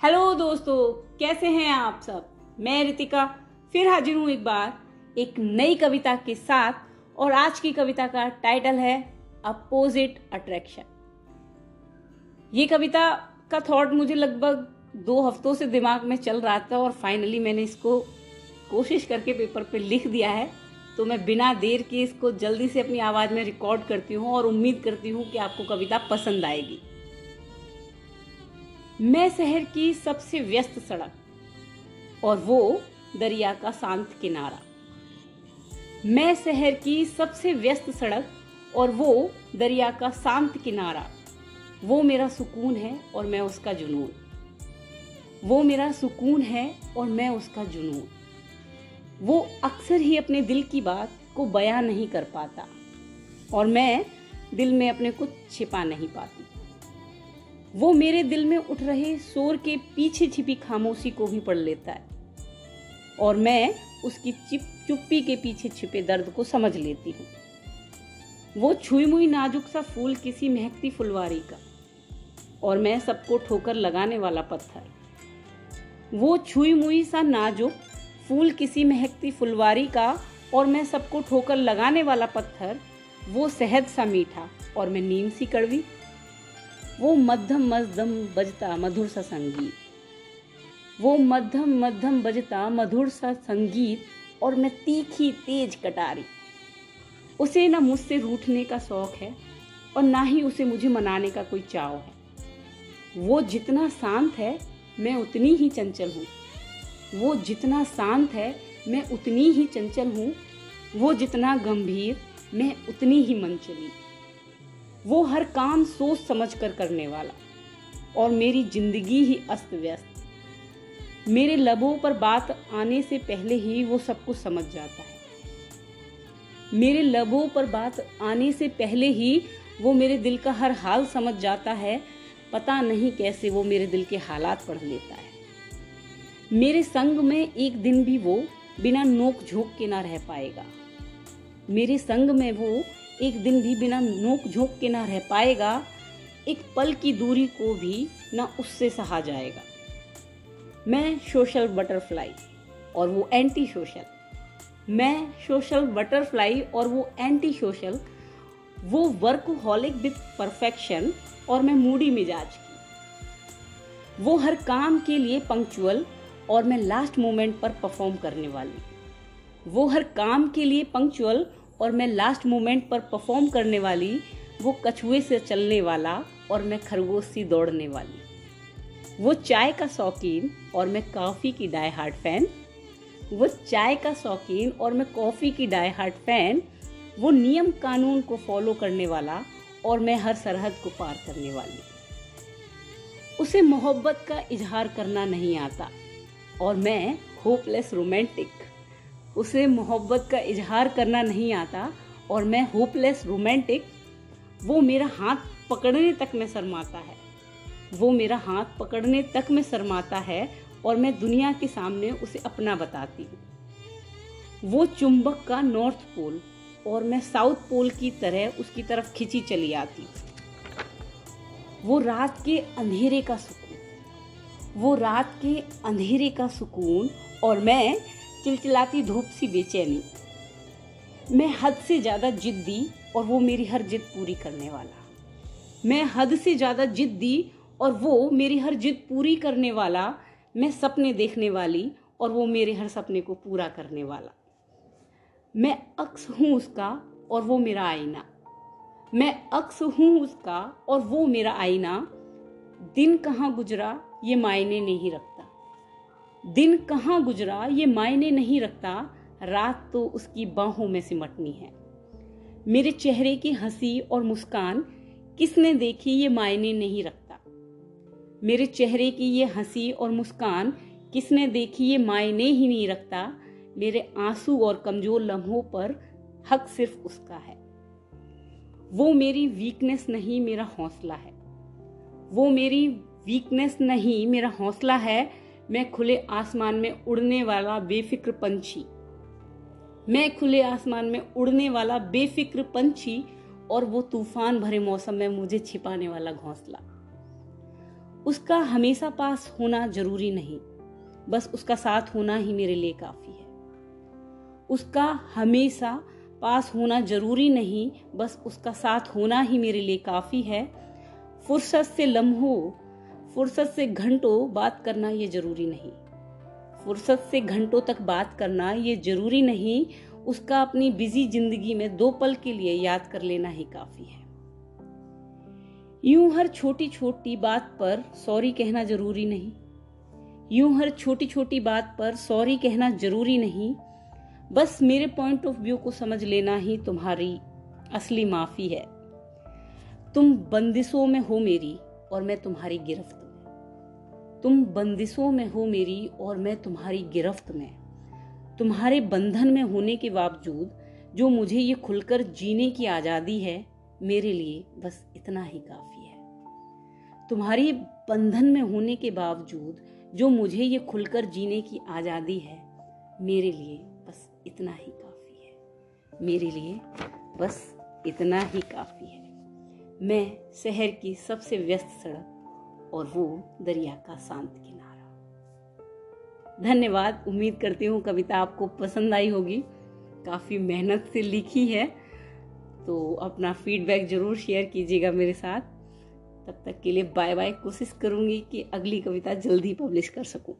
Hello दोस्तों, कैसे हैं आप सब? मैं रितिका, फिर हाजिर हूँ एक बार एक नई कविता के साथ और आज की कविता का टाइटल है अपोजिट अट्रैक्शन। ये कविता का थॉट मुझे लगभग दो हफ्तों से दिमाग में चल रहा था और फाइनली मैंने इसको कोशिश करके पेपर पे लिख दिया है। तो मैं बिना देर के इसको जल्दी से अपनी आवाज़ में रिकॉर्ड करती हूँ और उम्मीद करती हूँ कि आपको कविता पसंद आएगी। मैं शहर की सबसे व्यस्त सड़क और वो दरिया का शांत किनारा। मैं शहर की सबसे व्यस्त सड़क और वो दरिया का शांत किनारा। वो मेरा सुकून है और मैं उसका जुनून। वो मेरा सुकून है और मैं उसका जुनून। वो अक्सर ही अपने दिल की बात को बयां नहीं कर पाता और मैं दिल में अपने को छिपा नहीं पाती। वो मेरे दिल में उठ रहे शोर के पीछे छिपी खामोशी को भी पढ़ लेता है। और मैं उसकी चिप चुप्पी के पीछे छिपे दर्द को समझ लेती हूँ। वो छुई मुई नाजुक सा फूल किसी महकती फुलवारी का। और मैं सबको ठोकर लगाने वाला पत्थर। वो छुई मुई सा नाजुक फूल किसी महकती फुलवारी का और मैं सबको ठोकर लगाने वाला पत्थर। वो शहद सा मीठा और मैं नीम सी कड़वी। वो मध्यम मध्यम बजता मधुर सा संगीत। वो मध्यम मध्यम बजता मधुर सा संगीत और मैं तीखी तेज कटारी। उसे ना मुझसे रूठने का शौक है और ना ही उसे मुझे मनाने का कोई चाव है। वो जितना शांत है, मैं उतनी ही चंचल हूँ। वो जितना शांत है, मैं उतनी ही चंचल हूँ। वो जितना गंभीर, मैं उतनी ही मनचली वो हर काम सोच समझ कर करने वाला। और मेरी ज़िंदगी ही अस्त व्यस्त। मेरे लबों पर बात आने से पहले ही वो सब कुछ समझ जाता है। मेरे लबों पर बात आने से पहले ही वो मेरे दिल का हर हाल समझ जाता है। पता नहीं कैसे वो मेरे दिल के हालात पढ़ लेता है। मेरे संग में एक दिन भी वो बिना नोक झोंक के ना रह पाएगा। मेरे संग में वो एक दिन भी बिना नोक झोंक के ना रह पाएगा, एक पल की दूरी को भी ना उससे सहा जाएगा। मैं सोशल बटरफ्लाई और वो एंटी सोशल मैं सोशल बटरफ्लाई और वो एंटी सोशल वो वर्क हॉलिक विथ परफेक्शन और मैं मूडी मिजाज की। वो हर काम के लिए पंक्चुअल और मैं लास्ट मोमेंट पर परफॉर्म करने वाली। वो हर काम के लिए पंक्चुअल और मैं लास्ट मोमेंट पर परफॉर्म करने वाली, वो कछुए से चलने वाला और मैं खरगोश सी दौड़ने वाली। वो चाय का शौकीन और मैं कॉफ़ी की डाई हार्ट फ़ैन वो चाय का शौकीन और मैं कॉफ़ी की डाई हार्ट फ़ैन वो नियम कानून को फॉलो करने वाला और मैं हर सरहद को पार करने वाली। उसे मोहब्बत का इजहार करना नहीं आता और मैं होपलेस रोमांटिक उसे मोहब्बत का इजहार करना नहीं आता और मैं होपलेस रोमांटिक वो मेरा हाथ पकड़ने तक में शर्माता है। वो मेरा हाथ पकड़ने तक में शर्माता है और मैं दुनिया के सामने उसे अपना बताती हूँ। वो चुंबक का नॉर्थ पोल और मैं साउथ पोल की तरह उसकी तरफ़ खिंची चली आती वो रात के अंधेरे का सुकून, वो रात के अंधेरे का सुकून और मैं चिलचिलाती धूप सी बेचैनी। मैं हद से ज़्यादा जिद्दी और वो मेरी हर जिद पूरी करने वाला। मैं हद से ज़्यादा जिद्दी और वो मेरी हर जिद पूरी करने वाला। मैं सपने देखने वाली और वो मेरे हर सपने को पूरा करने वाला। मैं अक्स हूँ उसका और वो मेरा आईना। मैं अक्स हूँ उसका और वो मेरा आईना। दिन कहाँ गुजरा, ये मायने नहीं रखता। दिन कहाँ गुजरा ये मायने नहीं रखता, रात तो उसकी बाहों में सिमटनी है। मेरे चेहरे की हँसी और मुस्कान किसने देखी ये मायने नहीं रखता। मेरे चेहरे की ये हँसी और मुस्कान किसने देखी ये मायने ही नहीं रखता। मेरे आँसू और कमज़ोर लम्हों पर हक सिर्फ़ उसका है। वो मेरी वीकनेस नहीं मेरा हौसला है। वो मेरी वीकनेस नहीं मेरा हौसला है। मैं खुले आसमान में उड़ने वाला बेफिक्र पंछी। मैं खुले आसमान में उड़ने वाला बेफिक्र पंछी और वो तूफ़ान भरे मौसम में मुझे छिपाने वाला घोंसला। उसका हमेशा पास होना ज़रूरी नहीं, बस उसका साथ होना ही मेरे लिए काफ़ी है। उसका हमेशा पास होना ज़रूरी नहीं, बस उसका साथ होना ही मेरे लिए काफ़ी है। फुर्सत से लम्हों फुर्सत से घंटों बात करना ये ज़रूरी नहीं। फुर्सत से घंटों तक बात करना ये ज़रूरी नहीं, उसका अपनी बिज़ी ज़िंदगी में दो पल के लिए याद कर लेना ही काफ़ी है। यूँ हर छोटी छोटी बात पर सॉरी कहना ज़रूरी नहीं। यूँ हर छोटी छोटी बात पर सॉरी कहना ज़रूरी नहीं। बस मेरे पॉइंट ऑफ़ व्यू को समझ लेना ही तुम्हारी असली माफ़ी है। तुम बंदिशों में हो मेरी और मैं तुम्हारी गिरफ्त। तुम बंदिशों में हो मेरी और मैं तुम्हारी गिरफ्त में। तुम्हारे बंधन में होने के बावजूद जो मुझे ये खुलकर जीने की आज़ादी है, मेरे लिए बस इतना ही काफ़ी है। तुम्हारी बंधन में होने के बावजूद जो मुझे ये खुलकर जीने की आज़ादी है, मेरे लिए बस इतना ही काफ़ी है। मेरे लिए बस इतना ही काफ़ी है। मैं शहर की सबसे व्यस्त सड़क और वो दरिया का शांत किनारा। धन्यवाद, उम्मीद करती हूँ कविता आपको पसंद आई होगी। काफ़ी मेहनत से लिखी है तो अपना फीडबैक ज़रूर शेयर कीजिएगा मेरे साथ। तब तक के लिए बाय बाय कोशिश करूँगी कि अगली कविता जल्दी पब्लिश कर सकूँ।